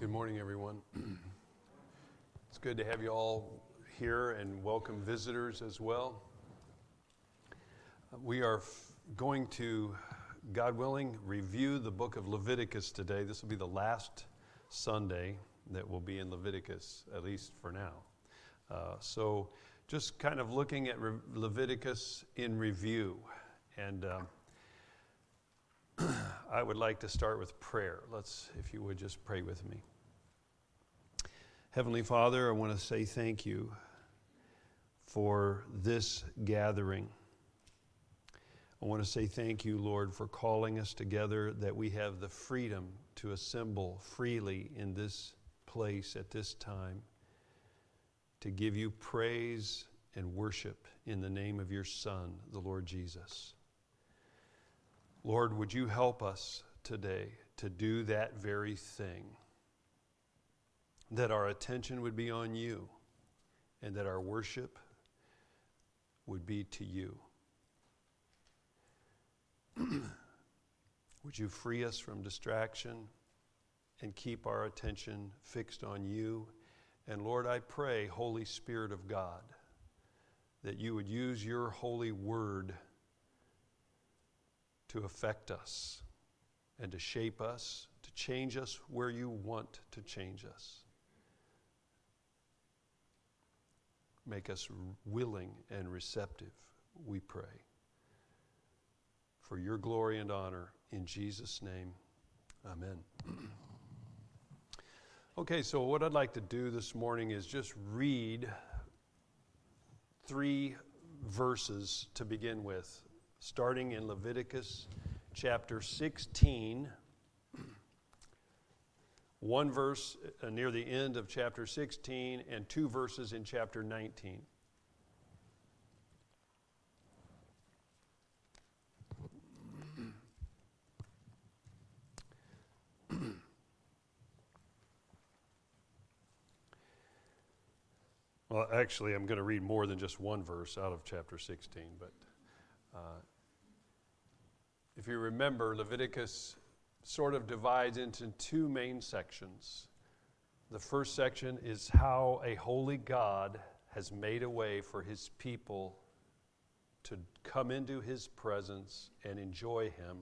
Good morning, everyone. It's good to have you all here and welcome visitors as well. We are f- going to, God willing, review the book of Leviticus today. This will be the last Sunday that will be in Leviticus, at least for now. Uh, so, just kind of looking at Re- Leviticus in review. And um, I would like to start with prayer. Let's, if you would, just pray with me. Heavenly Father, I want to say thank you for this gathering. I want to say thank you, Lord, for calling us together, that we have the freedom to assemble freely in this place at this time to give you praise and worship in the name of your Son, the Lord Jesus. Lord, would you help us today to do that very thing? that our attention would be on you and that our worship would be to you. would you free us from distraction and keep our attention fixed on you? And Lord, I pray, Holy Spirit of God, that you would use your holy word to affect us and to shape us, to change us where you want to change us. Make us willing and receptive, we pray. For your glory and honor, in Jesus' name, amen. okay, so what I'd like to do this morning is just read three verses to begin with, starting in Leviticus chapter 16 one verse uh, near the end of chapter 16 and two verses in chapter 19. Well, actually, I'm going to read more than just one verse out of chapter 16, but uh, if you remember, Leviticus sort of divides into two main sections. The first section is how a holy God has made a way for his people to come into his presence and enjoy him.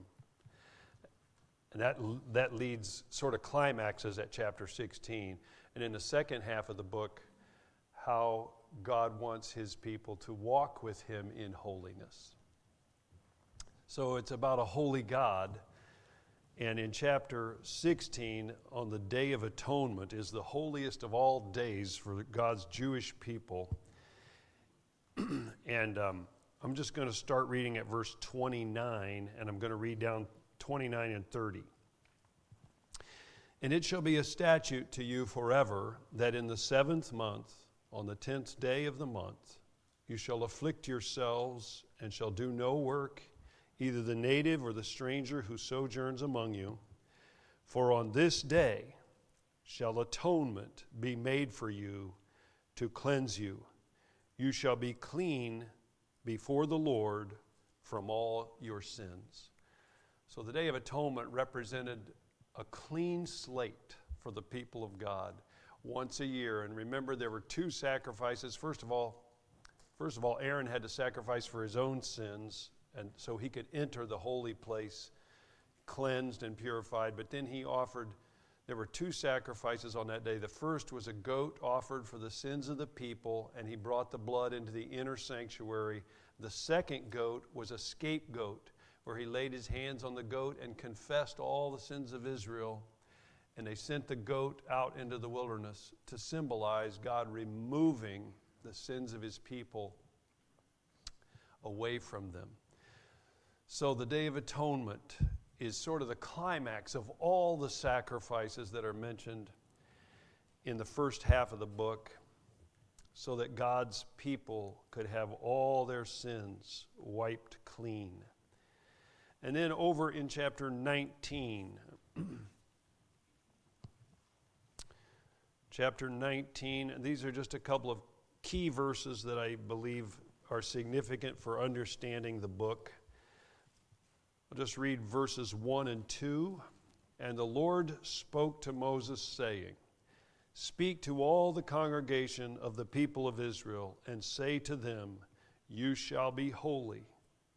And that, that leads, sort of climaxes at chapter 16. And in the second half of the book, how God wants his people to walk with him in holiness. So it's about a holy God and in chapter 16, on the Day of Atonement, is the holiest of all days for God's Jewish people. and um, I'm just going to start reading at verse 29, and I'm going to read down 29 and 30. And it shall be a statute to you forever that in the seventh month, on the tenth day of the month, you shall afflict yourselves and shall do no work either the native or the stranger who sojourns among you. For on this day shall atonement be made for you to cleanse you. You shall be clean before the Lord from all your sins. So the Day of Atonement represented a clean slate for the people of God once a year. And remember, there were two sacrifices. First of all, first of all, Aaron had to sacrifice for his own sins and so he could enter the holy place cleansed and purified. But then he offered, there were two sacrifices on that day. The first was a goat offered for the sins of the people, and he brought the blood into the inner sanctuary. The second goat was a scapegoat, where he laid his hands on the goat and confessed all the sins of Israel. And they sent the goat out into the wilderness to symbolize God removing the sins of his people away from them. So the Day of Atonement is sort of the climax of all the sacrifices that are mentioned in the first half of the book so that God's people could have all their sins wiped clean. And then over in chapter 19, chapter 19, these are just a couple of key verses that I believe are significant for understanding the book. I'll just read verses 1 and 2. And the Lord spoke to Moses, saying, Speak to all the congregation of the people of Israel, and say to them, You shall be holy,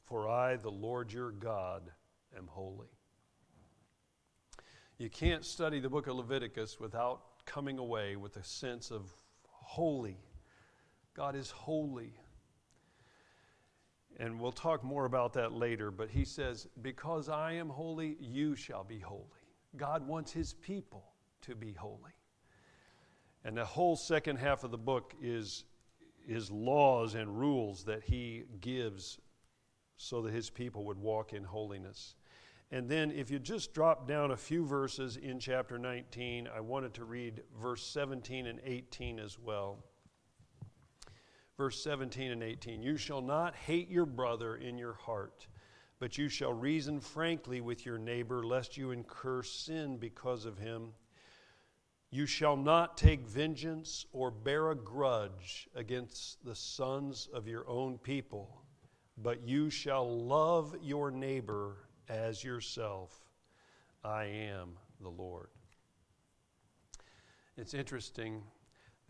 for I, the Lord your God, am holy. You can't study the book of Leviticus without coming away with a sense of holy. God is holy. And we'll talk more about that later, but he says, Because I am holy, you shall be holy. God wants his people to be holy. And the whole second half of the book is, is laws and rules that he gives so that his people would walk in holiness. And then, if you just drop down a few verses in chapter 19, I wanted to read verse 17 and 18 as well. Verse 17 and 18 You shall not hate your brother in your heart, but you shall reason frankly with your neighbor, lest you incur sin because of him. You shall not take vengeance or bear a grudge against the sons of your own people, but you shall love your neighbor as yourself. I am the Lord. It's interesting.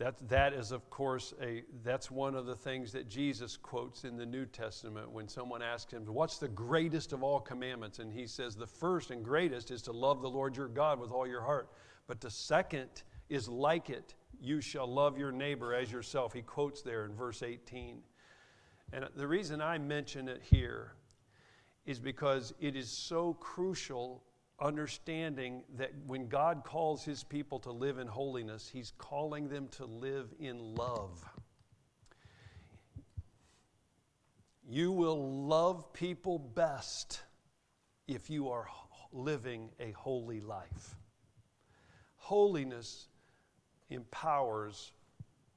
That, that is, of course, a, that's one of the things that Jesus quotes in the New Testament when someone asks him, What's the greatest of all commandments? And he says, The first and greatest is to love the Lord your God with all your heart. But the second is like it you shall love your neighbor as yourself. He quotes there in verse 18. And the reason I mention it here is because it is so crucial understanding that when God calls his people to live in holiness, he's calling them to live in love. You will love people best if you are living a holy life. Holiness empowers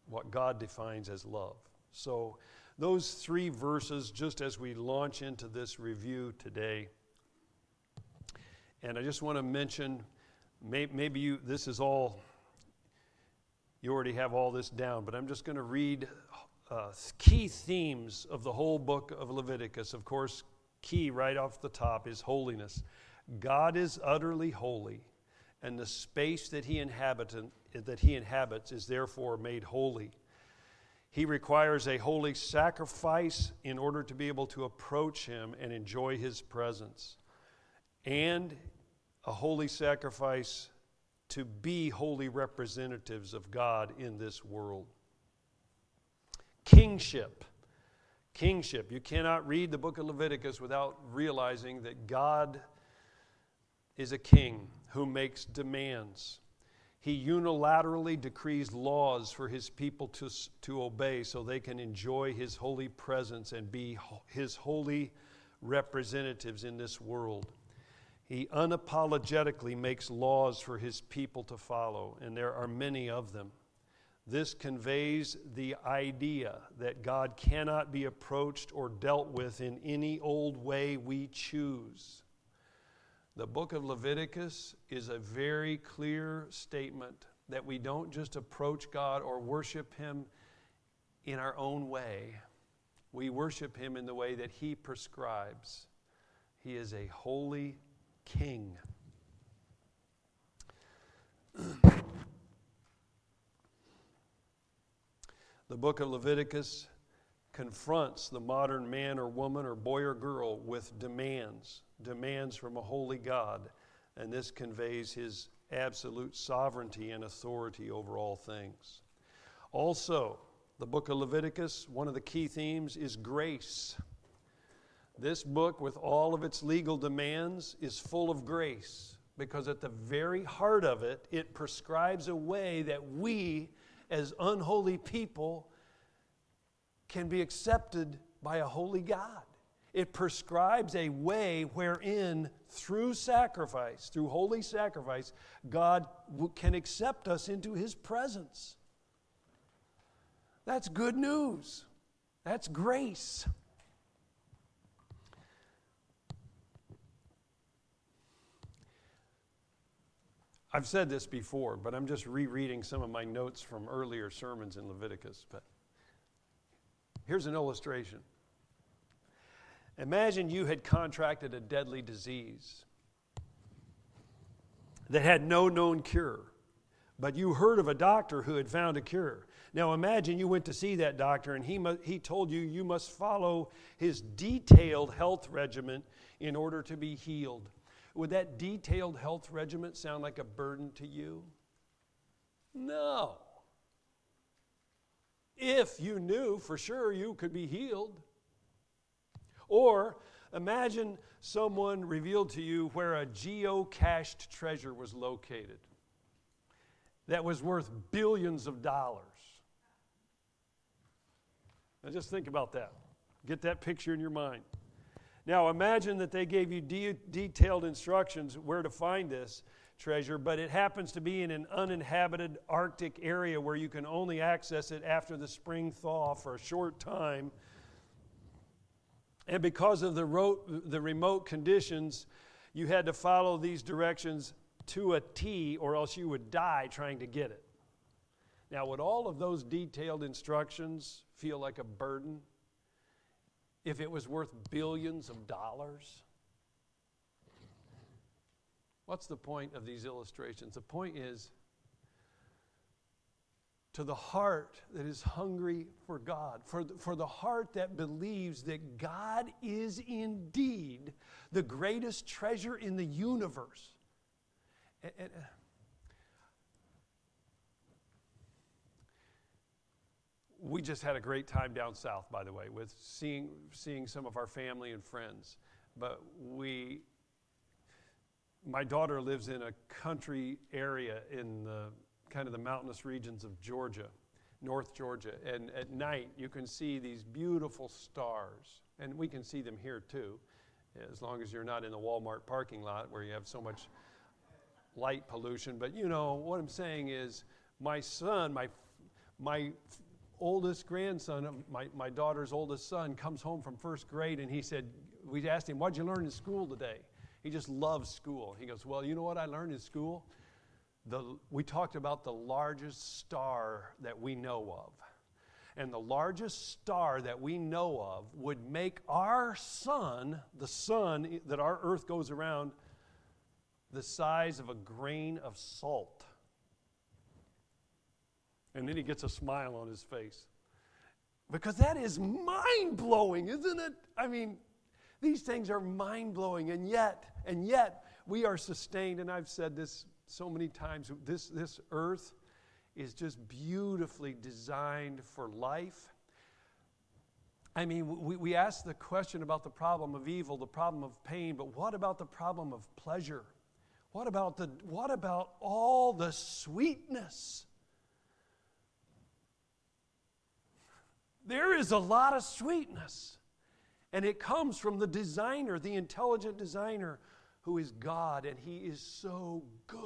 what God defines as love. So, those three verses, just as we launch into this review today. And I just want to mention maybe you, this is all, you already have all this down, but I'm just going to read uh, key themes of the whole book of Leviticus. Of course, key right off the top is holiness. God is utterly holy, and the space that he, inhabit, that he inhabits is therefore made holy. He requires a holy sacrifice in order to be able to approach Him and enjoy His presence, and a holy sacrifice to be holy representatives of God in this world. Kingship. Kingship. You cannot read the book of Leviticus without realizing that God is a king who makes demands. He unilaterally decrees laws for his people to, to obey so they can enjoy his holy presence and be his holy representatives in this world. He unapologetically makes laws for his people to follow, and there are many of them. This conveys the idea that God cannot be approached or dealt with in any old way we choose. The book of Leviticus is a very clear statement that we don't just approach God or worship Him in our own way. We worship Him in the way that He prescribes. He is a holy King. the book of Leviticus confronts the modern man or woman or boy or girl with demands demands from a holy God, and this conveys his absolute sovereignty and authority over all things. Also, the book of Leviticus, one of the key themes is grace. This book, with all of its legal demands, is full of grace because at the very heart of it, it prescribes a way that we, as unholy people, can be accepted by a holy God. It prescribes a way wherein, through sacrifice, through holy sacrifice, God can accept us into His presence. That's good news. That's grace. I've said this before, but I'm just rereading some of my notes from earlier sermons in Leviticus. But here's an illustration. Imagine you had contracted a deadly disease. that had no known cure. But you heard of a doctor who had found a cure. Now imagine you went to see that doctor and he, mu- he told you you must follow his detailed health regimen in order to be healed. Would that detailed health regimen sound like a burden to you? No. If you knew for sure you could be healed. Or imagine someone revealed to you where a geocached treasure was located that was worth billions of dollars. Now just think about that. Get that picture in your mind. Now imagine that they gave you de- detailed instructions where to find this treasure, but it happens to be in an uninhabited Arctic area where you can only access it after the spring thaw for a short time. And because of the, ro- the remote conditions, you had to follow these directions to a T, or else you would die trying to get it. Now, would all of those detailed instructions feel like a burden if it was worth billions of dollars? What's the point of these illustrations? The point is to the heart that is hungry for God, for the, for the heart that believes that God is indeed the greatest treasure in the universe. And, and, we just had a great time down south, by the way, with seeing, seeing some of our family and friends. But we, my daughter lives in a country area in the kind of the mountainous regions of Georgia, North Georgia. And at night, you can see these beautiful stars. And we can see them here too, as long as you're not in the Walmart parking lot where you have so much light pollution. But you know, what I'm saying is, my son, my, my oldest grandson, my, my daughter's oldest son, comes home from first grade and he said, We asked him, What'd you learn in school today? He just loves school. He goes, Well, you know what I learned in school? The, we talked about the largest star that we know of. And the largest star that we know of would make our sun, the sun that our earth goes around, the size of a grain of salt. And then he gets a smile on his face. Because that is mind blowing, isn't it? I mean, these things are mind blowing, and yet, and yet, we are sustained, and I've said this so many times this, this earth is just beautifully designed for life. I mean, we, we ask the question about the problem of evil, the problem of pain, but what about the problem of pleasure? What about, the, what about all the sweetness? There is a lot of sweetness. And it comes from the designer, the intelligent designer, who is God, and He is so good.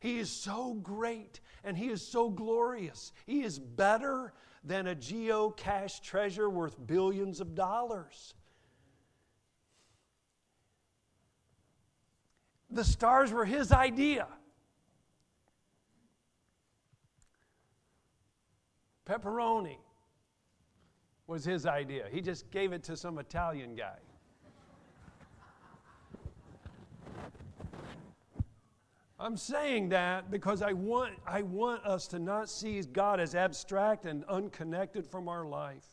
He is so great, and He is so glorious. He is better than a geocache treasure worth billions of dollars. The stars were his idea. Pepperoni was his idea. He just gave it to some Italian guy. I'm saying that because I want, I want us to not see God as abstract and unconnected from our life.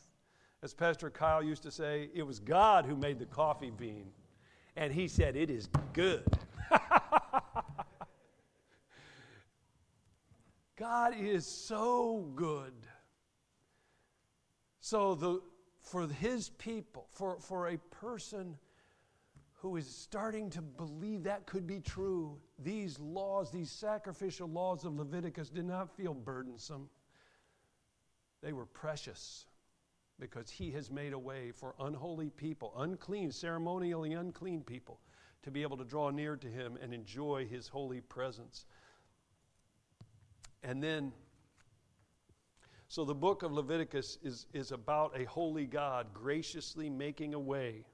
As Pastor Kyle used to say, it was God who made the coffee bean, and he said, It is good. God is so good. So, the, for his people, for, for a person who is starting to believe that could be true, these laws, these sacrificial laws of Leviticus, did not feel burdensome. They were precious because he has made a way for unholy people, unclean, ceremonially unclean people, to be able to draw near to him and enjoy his holy presence. And then, so the book of Leviticus is, is about a holy God graciously making a way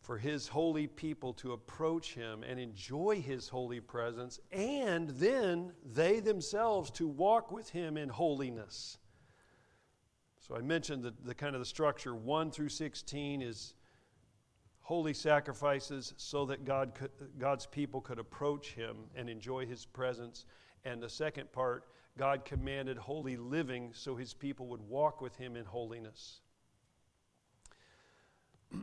for his holy people to approach him and enjoy his holy presence, and then they themselves to walk with him in holiness. So I mentioned the, the kind of the structure 1 through 16 is holy sacrifices so that God could, God's people could approach him and enjoy his presence. And the second part, God commanded holy living so his people would walk with him in holiness.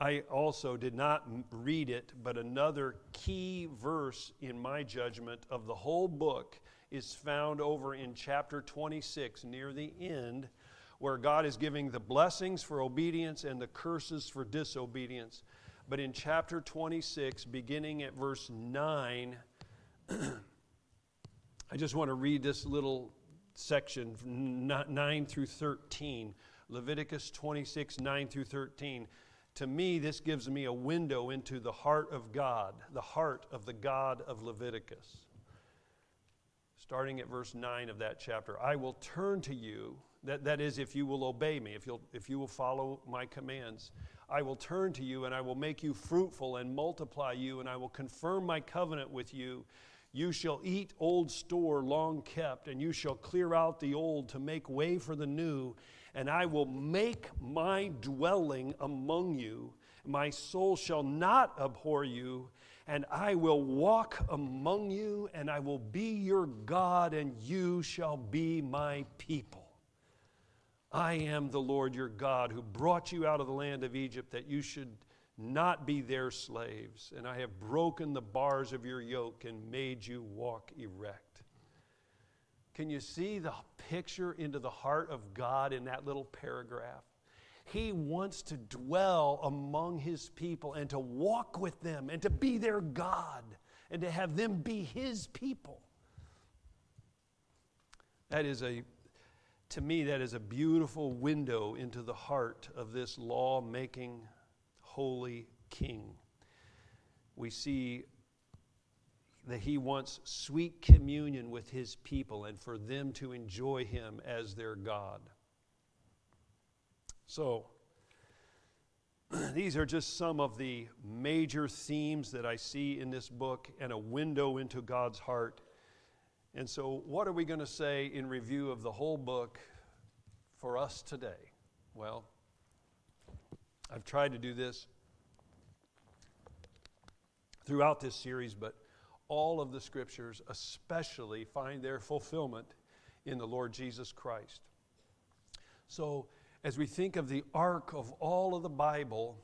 I also did not read it, but another key verse in my judgment of the whole book is found over in chapter 26 near the end where God is giving the blessings for obedience and the curses for disobedience. But in chapter 26, beginning at verse 9, I just want to read this little section 9 through 13. Leviticus 26, 9 through 13. To me, this gives me a window into the heart of God, the heart of the God of Leviticus. Starting at verse 9 of that chapter I will turn to you that, that is, if you will obey me, if, you'll, if you will follow my commands, I will turn to you and I will make you fruitful and multiply you, and I will confirm my covenant with you. You shall eat old store long kept, and you shall clear out the old to make way for the new. And I will make my dwelling among you. My soul shall not abhor you, and I will walk among you, and I will be your God, and you shall be my people. I am the Lord your God who brought you out of the land of Egypt that you should not be their slaves, and I have broken the bars of your yoke and made you walk erect. Can you see the picture into the heart of God in that little paragraph? He wants to dwell among his people and to walk with them and to be their God and to have them be his people. That is a to me, that is a beautiful window into the heart of this law making holy king. We see that he wants sweet communion with his people and for them to enjoy him as their God. So, these are just some of the major themes that I see in this book and a window into God's heart and so, what are we going to say in review of the whole book for us today? Well, I've tried to do this throughout this series, but all of the scriptures, especially, find their fulfillment in the Lord Jesus Christ. So, as we think of the arc of all of the Bible,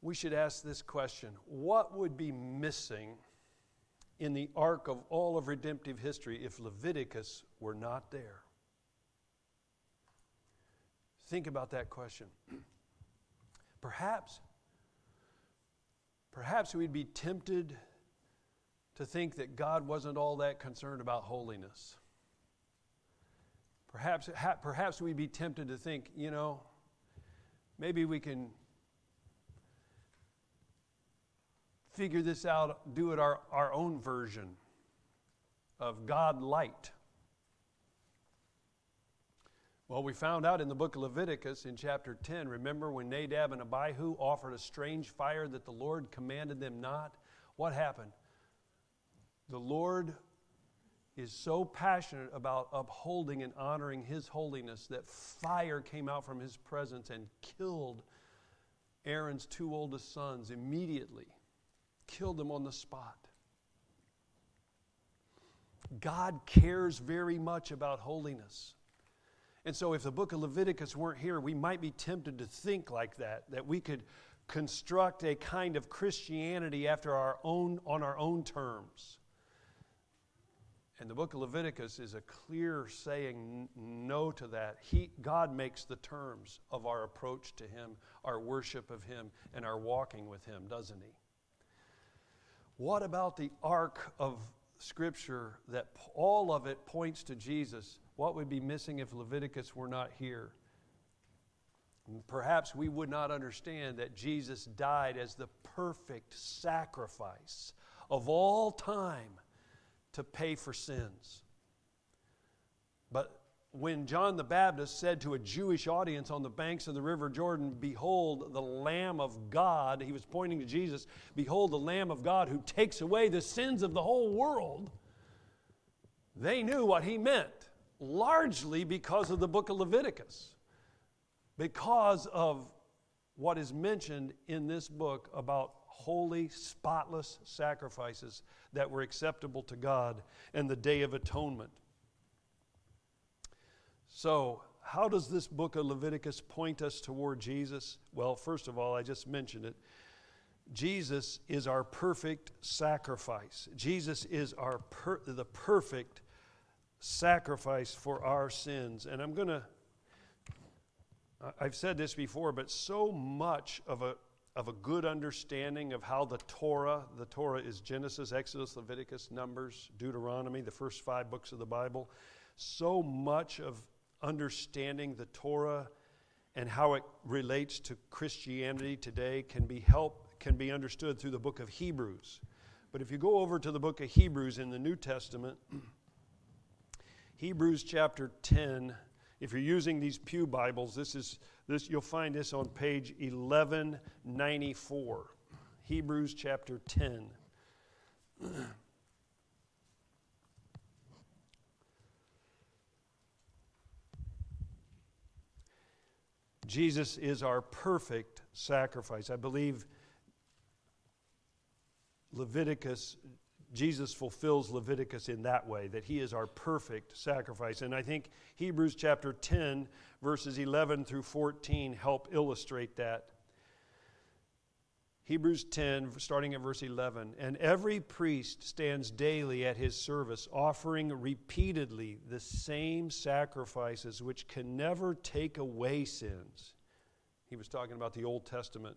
we should ask this question What would be missing in the arc of all of redemptive history if Leviticus were not there? Think about that question. Perhaps, perhaps we'd be tempted to think that God wasn't all that concerned about holiness. Perhaps, ha, perhaps we'd be tempted to think, you know, maybe we can figure this out, do it our, our own version of God light. Well, we found out in the book of Leviticus in chapter 10, remember when Nadab and Abihu offered a strange fire that the Lord commanded them not? What happened? The Lord is so passionate about upholding and honoring His holiness that fire came out from His presence and killed Aaron's two oldest sons immediately killed them on the spot. God cares very much about holiness. And so, if the book of Leviticus weren't here, we might be tempted to think like that, that we could construct a kind of Christianity after our own, on our own terms. And the book of Leviticus is a clear saying no to that. He, God makes the terms of our approach to Him, our worship of Him, and our walking with Him, doesn't He? What about the arc of Scripture that all of it points to Jesus? What would be missing if Leviticus were not here? Perhaps we would not understand that Jesus died as the perfect sacrifice of all time to pay for sins. But when John the Baptist said to a Jewish audience on the banks of the River Jordan, Behold, the Lamb of God, he was pointing to Jesus, Behold, the Lamb of God who takes away the sins of the whole world, they knew what he meant, largely because of the book of Leviticus. because of what is mentioned in this book about holy, spotless sacrifices that were acceptable to God and the Day of Atonement. So, how does this book of Leviticus point us toward Jesus? Well, first of all, I just mentioned it. Jesus is our perfect sacrifice. Jesus is our per- the perfect sacrifice for our sins. And I'm going to I've said this before, but so much of a of a good understanding of how the Torah, the Torah is Genesis, Exodus, Leviticus, Numbers, Deuteronomy, the first five books of the Bible. So much of understanding the Torah and how it relates to Christianity today can be help can be understood through the book of Hebrews. But if you go over to the book of Hebrews in the New Testament, Hebrews chapter 10, if you're using these Pew Bibles, this is this you'll find this on page 1194. Hebrews chapter 10. Jesus is our perfect sacrifice. I believe Leviticus, Jesus fulfills Leviticus in that way, that he is our perfect sacrifice. And I think Hebrews chapter 10, verses 11 through 14, help illustrate that. Hebrews 10, starting at verse 11. And every priest stands daily at his service, offering repeatedly the same sacrifices which can never take away sins. He was talking about the Old Testament.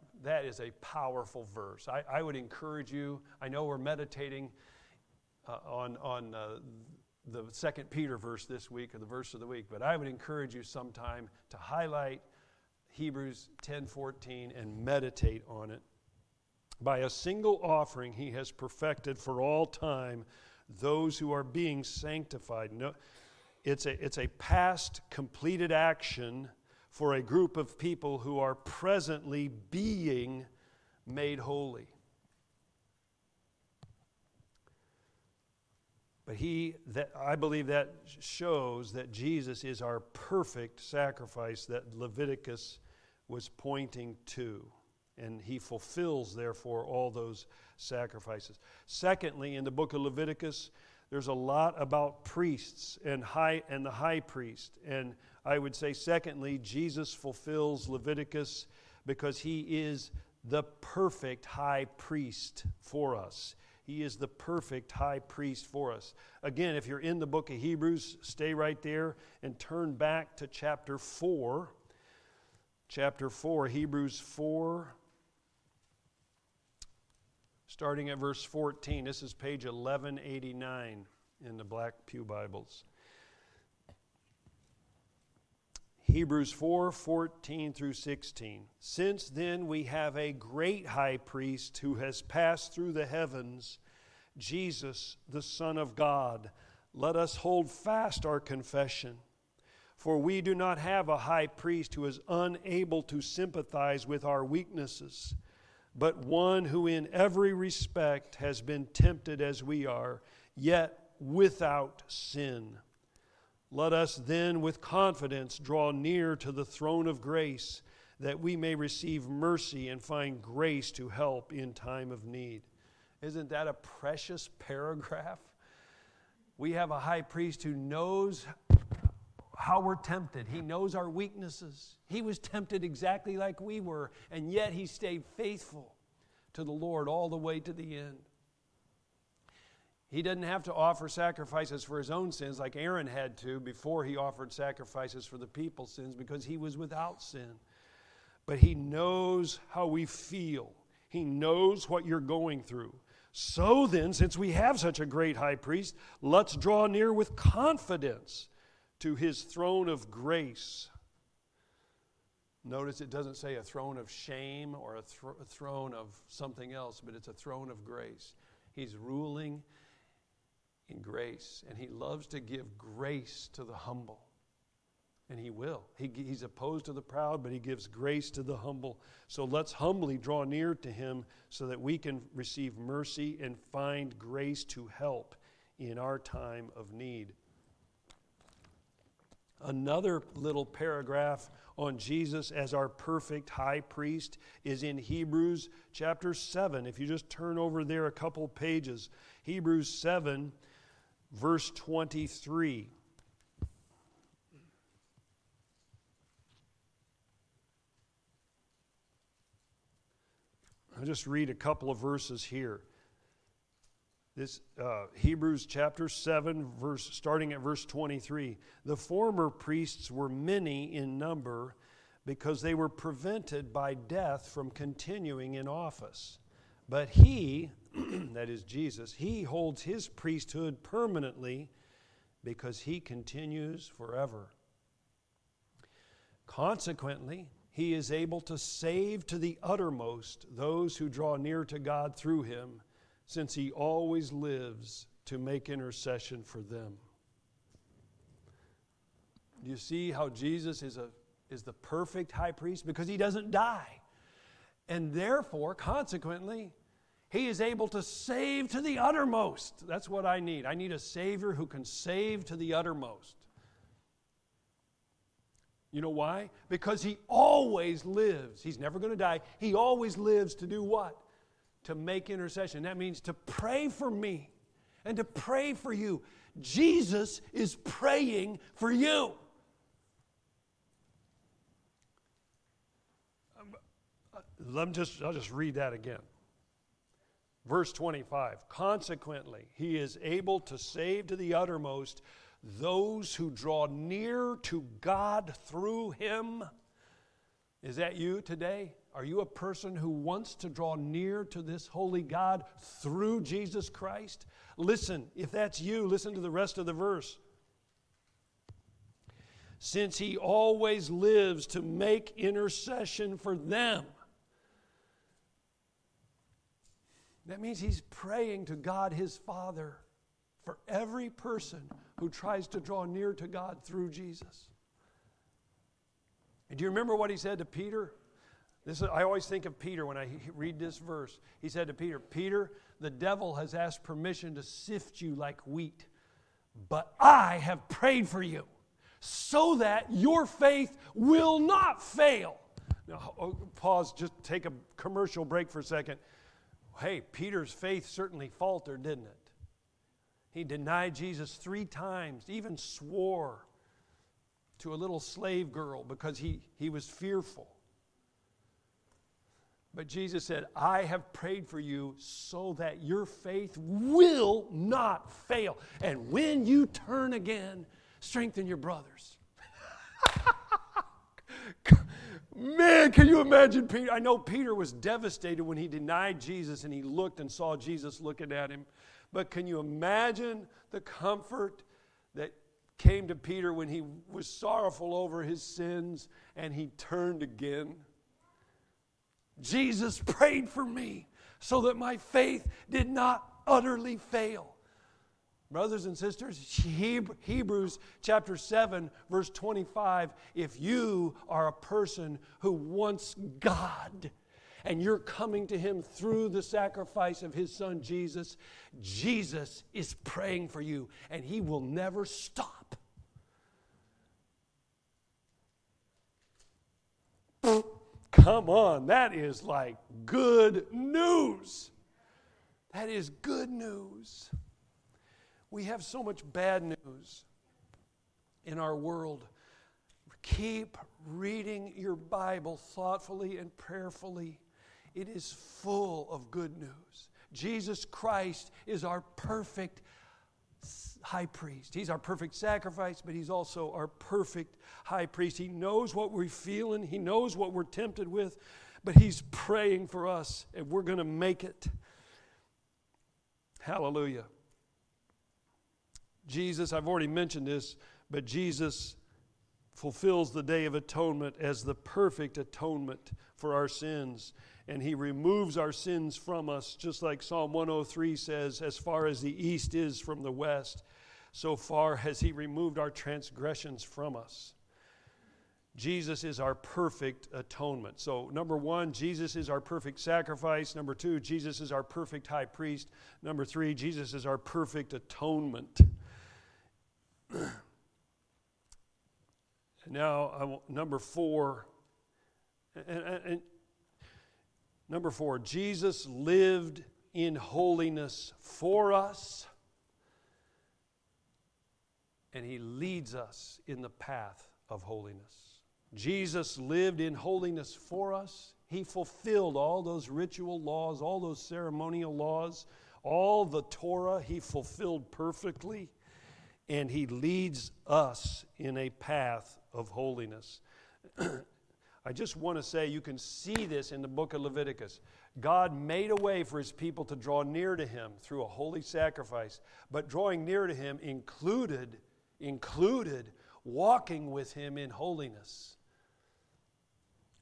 that is a powerful verse. I, I would encourage you, I know we're meditating uh, on, on uh, the second Peter verse this week, or the verse of the week, but I would encourage you sometime to highlight Hebrews 10:14 and meditate on it. By a single offering he has perfected for all time those who are being sanctified. No, it's a, it's a past completed action for a group of people who are presently being made holy. But he that I believe that shows that Jesus is our perfect sacrifice that Leviticus was pointing to. And he fulfills, therefore, all those sacrifices. Secondly, in the book of Leviticus, there's a lot about priests and high and the high priest. And I would say, secondly, Jesus fulfills Leviticus because he is the perfect high priest for us. He is the perfect high priest for us. Again, if you're in the book of Hebrews, stay right there and turn back to chapter 4. Chapter 4, Hebrews 4, starting at verse 14. This is page 1189 in the Black Pew Bibles. Hebrews 4 14 through 16. Since then we have a great high priest who has passed through the heavens, Jesus, the Son of God. Let us hold fast our confession. For we do not have a high priest who is unable to sympathize with our weaknesses, but one who in every respect has been tempted as we are, yet without sin. Let us then with confidence draw near to the throne of grace that we may receive mercy and find grace to help in time of need. Isn't that a precious paragraph? We have a high priest who knows how we're tempted. He knows our weaknesses. He was tempted exactly like we were, and yet he stayed faithful to the Lord all the way to the end. He didn't have to offer sacrifices for his own sins like Aaron had to before he offered sacrifices for the people's sins because he was without sin. But he knows how we feel, he knows what you're going through. So then, since we have such a great high priest, let's draw near with confidence to his throne of grace Notice it doesn't say a throne of shame or a, thro- a, throne of something else, but it's a throne of grace. He's ruling in grace, and he loves to give grace to the humble. And he will. He, he's opposed to the proud, but he gives grace to the humble. So let's humbly draw near to him so that we can receive mercy and find grace to help in our time of need. Another little paragraph on Jesus as our perfect high priest is in Hebrews chapter 7. If you just turn over there a couple pages, Hebrews 7, verse 23. I'll just read a couple of verses here. This uh, Hebrews chapter 7, verse, starting at verse 23. The former priests were many in number because they were prevented by death from continuing in office. But he, that is Jesus, he holds his priesthood permanently because he continues forever. Consequently, he is able to save to the uttermost those who draw near to God through him since he always lives to make intercession for them. Do you see how Jesus is, a, is the perfect high priest? Because he doesn't die. And therefore, consequently, he is able to save to the uttermost. That's what I need. I need a Savior who can save to the uttermost. You know why? Because he always lives. He's never going to die. He always lives to do what? to make intercession. That means to pray for me and to pray for you. Jesus is praying for you. Um, uh, let me just, I'll just read that again. Verse 25 Consequently, he is able to save to the uttermost those who draw near to God through him. Is that you today? Are you a person who wants to draw near to this holy God through Jesus Christ? Listen, if that's you, listen to the rest of the verse. Since he always lives to make intercession for them. That means he's praying to God his Father for every person who tries to draw near to God through Jesus. And do you remember what he said to Peter? This is, I always think of Peter when I read this verse. He said to Peter, Peter, the devil has asked permission to sift you like wheat, but I have prayed for you so that your faith will not fail. Now, pause, just take a commercial break for a second. Hey, Peter's faith certainly faltered, didn't it? He denied Jesus three times, even swore to a little slave girl because he, he was fearful. But Jesus said, I have prayed for you so that your faith will not fail. And when you turn again, strengthen your brothers. Man, can you imagine Peter? I know Peter was devastated when he denied Jesus and he looked and saw Jesus looking at him. But can you imagine the comfort that came to Peter when he was sorrowful over his sins and he turned again? Jesus prayed for me so that my faith did not utterly fail. Brothers and sisters, Hebrews chapter 7, verse 25 if you are a person who wants God and you're coming to Him through the sacrifice of His Son Jesus, Jesus is praying for you and He will never stop. Come on, that is like good news. That is good news. We have so much bad news in our world. Keep reading your Bible thoughtfully and prayerfully. It is full of good news. Jesus Christ is our perfect high priest. He's our perfect sacrifice, but he's also our perfect high priest. He knows what we're feeling, he knows what we're tempted with, but he's praying for us, and we're going to make it. Hallelujah. Jesus, I've already mentioned this, but Jesus fulfills the Day of Atonement as the perfect atonement for our sins. And He removes our sins from us, just like Psalm 103 says, as far as the east is from the west, so far has He removed our transgressions from us. Jesus is our perfect atonement. So, number one, Jesus is our perfect sacrifice. Number two, Jesus is our perfect high priest. Number three, Jesus is our perfect atonement. now, number four, and, and, and number four, Jesus lived in holiness for us, and he leads us in the path of holiness. Jesus lived in holiness for us. He fulfilled all those ritual laws, all those ceremonial laws, all the Torah, he fulfilled perfectly. And he leads us in a path of holiness. I just want to say you can see this in the book of Leviticus. God made a way for his people to draw near to him through a holy sacrifice, but drawing near to him included included walking with him in holiness.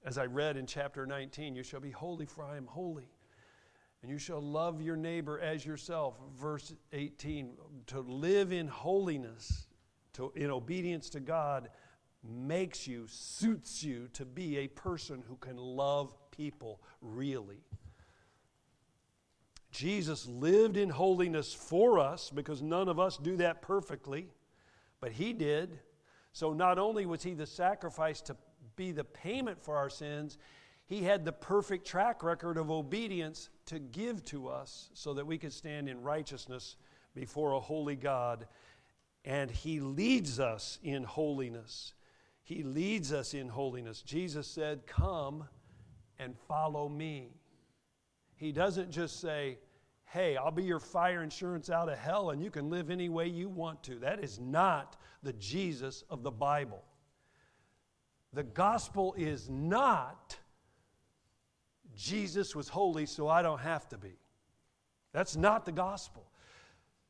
As I read in chapter 19, you shall be holy, for I am holy. And you shall love your neighbor as yourself. Verse 18 to live in holiness, to, in obedience to God, makes you, suits you to be a person who can love people really. Jesus lived in holiness for us because none of us do that perfectly, but He did. So not only was He the sacrifice to be the payment for our sins, he had the perfect track record of obedience to give to us so that we could stand in righteousness before a holy God. And he leads us in holiness. He leads us in holiness. Jesus said, Come and follow me. He doesn't just say, Hey, I'll be your fire insurance out of hell and you can live any way you want to. That is not the Jesus of the Bible. The gospel is not Jesus was holy, so I don't have to be. That's not the gospel.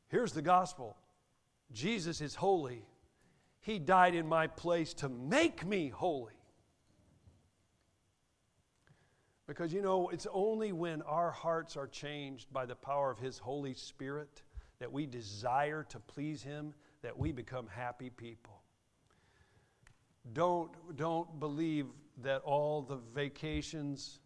Here's the gospel Jesus is holy. He died in my place to make me holy. Because you know, it's only when our hearts are changed by the power of His Holy Spirit that we desire to please Him that we become happy people. Don't, don't believe that all the vacations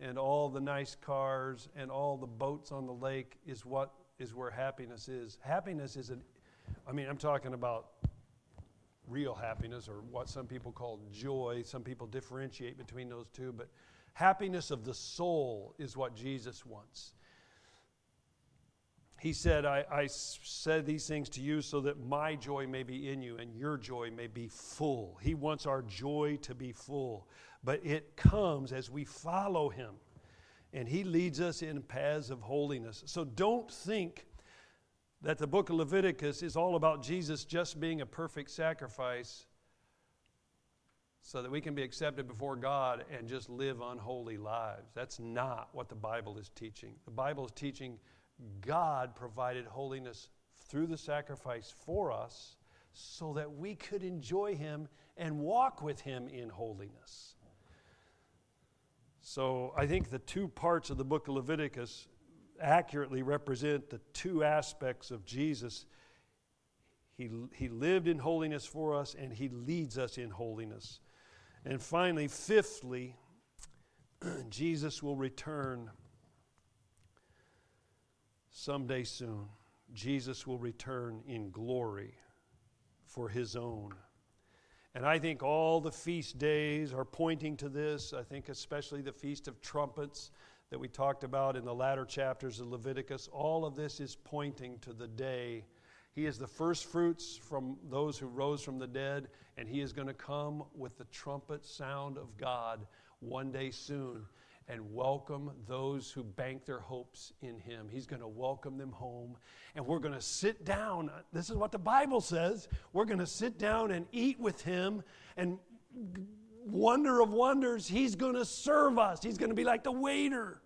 and all the nice cars and all the boats on the lake is what is where happiness is. Happiness is an, I mean, I'm talking about real happiness or what some people call joy. Some people differentiate between those two, but happiness of the soul is what Jesus wants. He said, I, I said these things to you so that my joy may be in you and your joy may be full. He wants our joy to be full. But it comes as we follow him, and he leads us in paths of holiness. So don't think that the book of Leviticus is all about Jesus just being a perfect sacrifice so that we can be accepted before God and just live unholy lives. That's not what the Bible is teaching. The Bible is teaching God provided holiness through the sacrifice for us so that we could enjoy Him and walk with Him in holiness. So I think the two parts of the book of Leviticus accurately represent the two aspects of Jesus. He, he lived in holiness for us, and He leads us in holiness. And finally, fifthly, Jesus will return Someday soon, Jesus will return in glory for his own. And I think all the feast days are pointing to this. I think especially the Feast of Trumpets that we talked about in the latter chapters of Leviticus. All of this is pointing to the day. He is the first fruits from those who rose from the dead, and he is going to come with the trumpet sound of God one day soon and welcome those who bank their hopes in Him. He's going to welcome them home. And we're going to sit down. This is what the Bible says. We're going to sit down and eat with Him. And wonder of wonders, He's going to serve us. He's going to be like the waiter.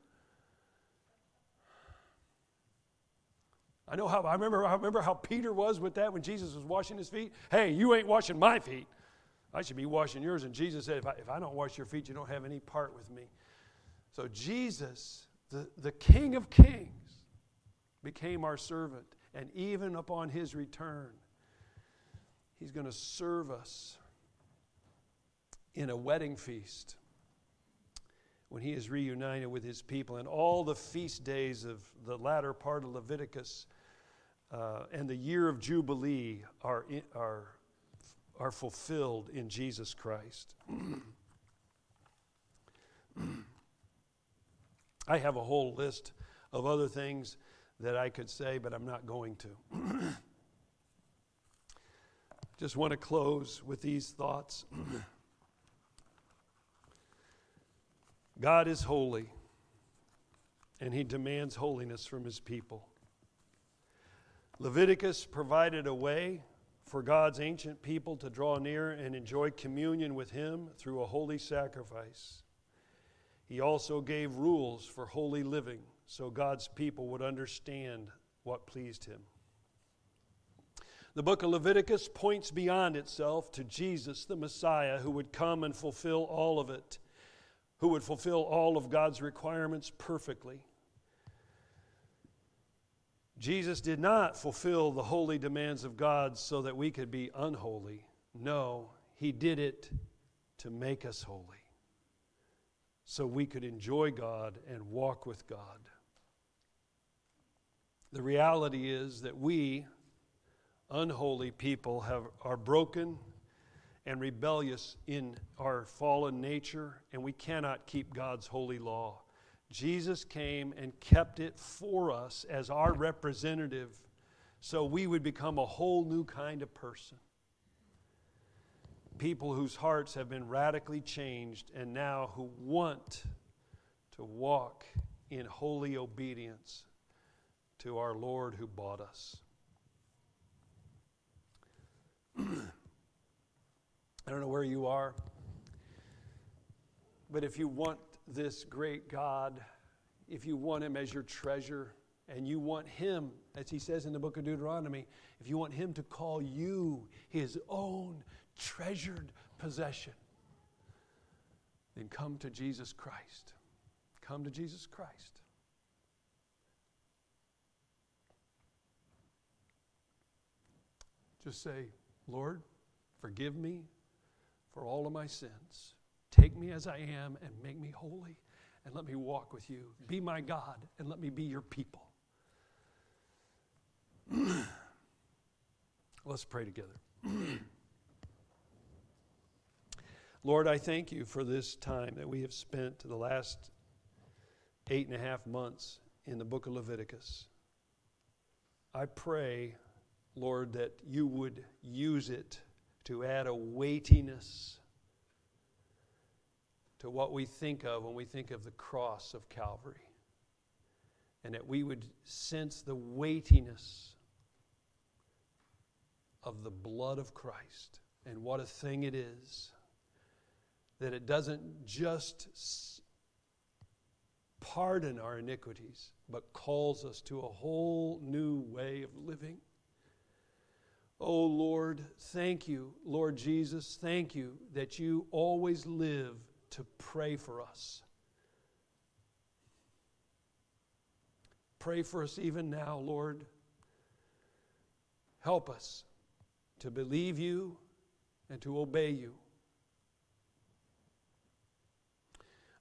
I know how I remember I remember how Peter was with that when Jesus was washing his feet. Hey, you ain't washing my feet. I should be washing yours. And Jesus said, if I, if I don't wash your feet, you don't have any part with me. So Jesus, the, the King of Kings, became our servant. And even upon his return, he's going to serve us in a wedding feast when he is reunited with his people. And all the feast days of the latter part of Leviticus uh, and the year of Jubilee are, are, are fulfilled in Jesus Christ. I have a whole list of other things that I could say, but I'm not going to. Just want to close with these thoughts. God is holy, and He demands holiness from His people. Leviticus provided a way for God's ancient people to draw near and enjoy communion with Him through a holy sacrifice. He also gave rules for holy living so God's people would understand what pleased Him. The book of Leviticus points beyond itself to Jesus, the Messiah, who would come and fulfill all of it, who would fulfill all of God's requirements perfectly. Jesus did not fulfill the holy demands of God so that we could be unholy. No, He did it to make us holy so we could enjoy God and walk with God. The reality is that we, unholy people, have, are broken and rebellious in our fallen nature, and we cannot keep God's holy law. Jesus came and kept it for us as our representative so we would become a whole new kind of person. People whose hearts have been radically changed and now who want to walk in holy obedience to our Lord who bought us. I don't know where you are, but if you want this great God, if you want Him as your treasure, and you want Him, as He says in the book of Deuteronomy, if you want Him to call you His own treasured possession, then come to Jesus Christ. Come to Jesus Christ. Just say, Lord, forgive me for all of my sins. Take me as I am and make me holy, and let me walk with you. Be my God, and let me be your people. Let's pray together. Lord, I thank you for this time that we have spent the last eight and a half months in the book of Leviticus. I pray, Lord, that you would use it to add a weightiness to what we think of when we think of the cross of Calvary. And that we would sense the weightiness of the blood of Christ and what a thing it is. That it doesn't just pardon our iniquities, but calls us to a whole new way of living. Oh Lord, thank you, Lord Jesus, thank you that you always live to pray for us. Pray for us even now, Lord. Help us to believe you and to obey you.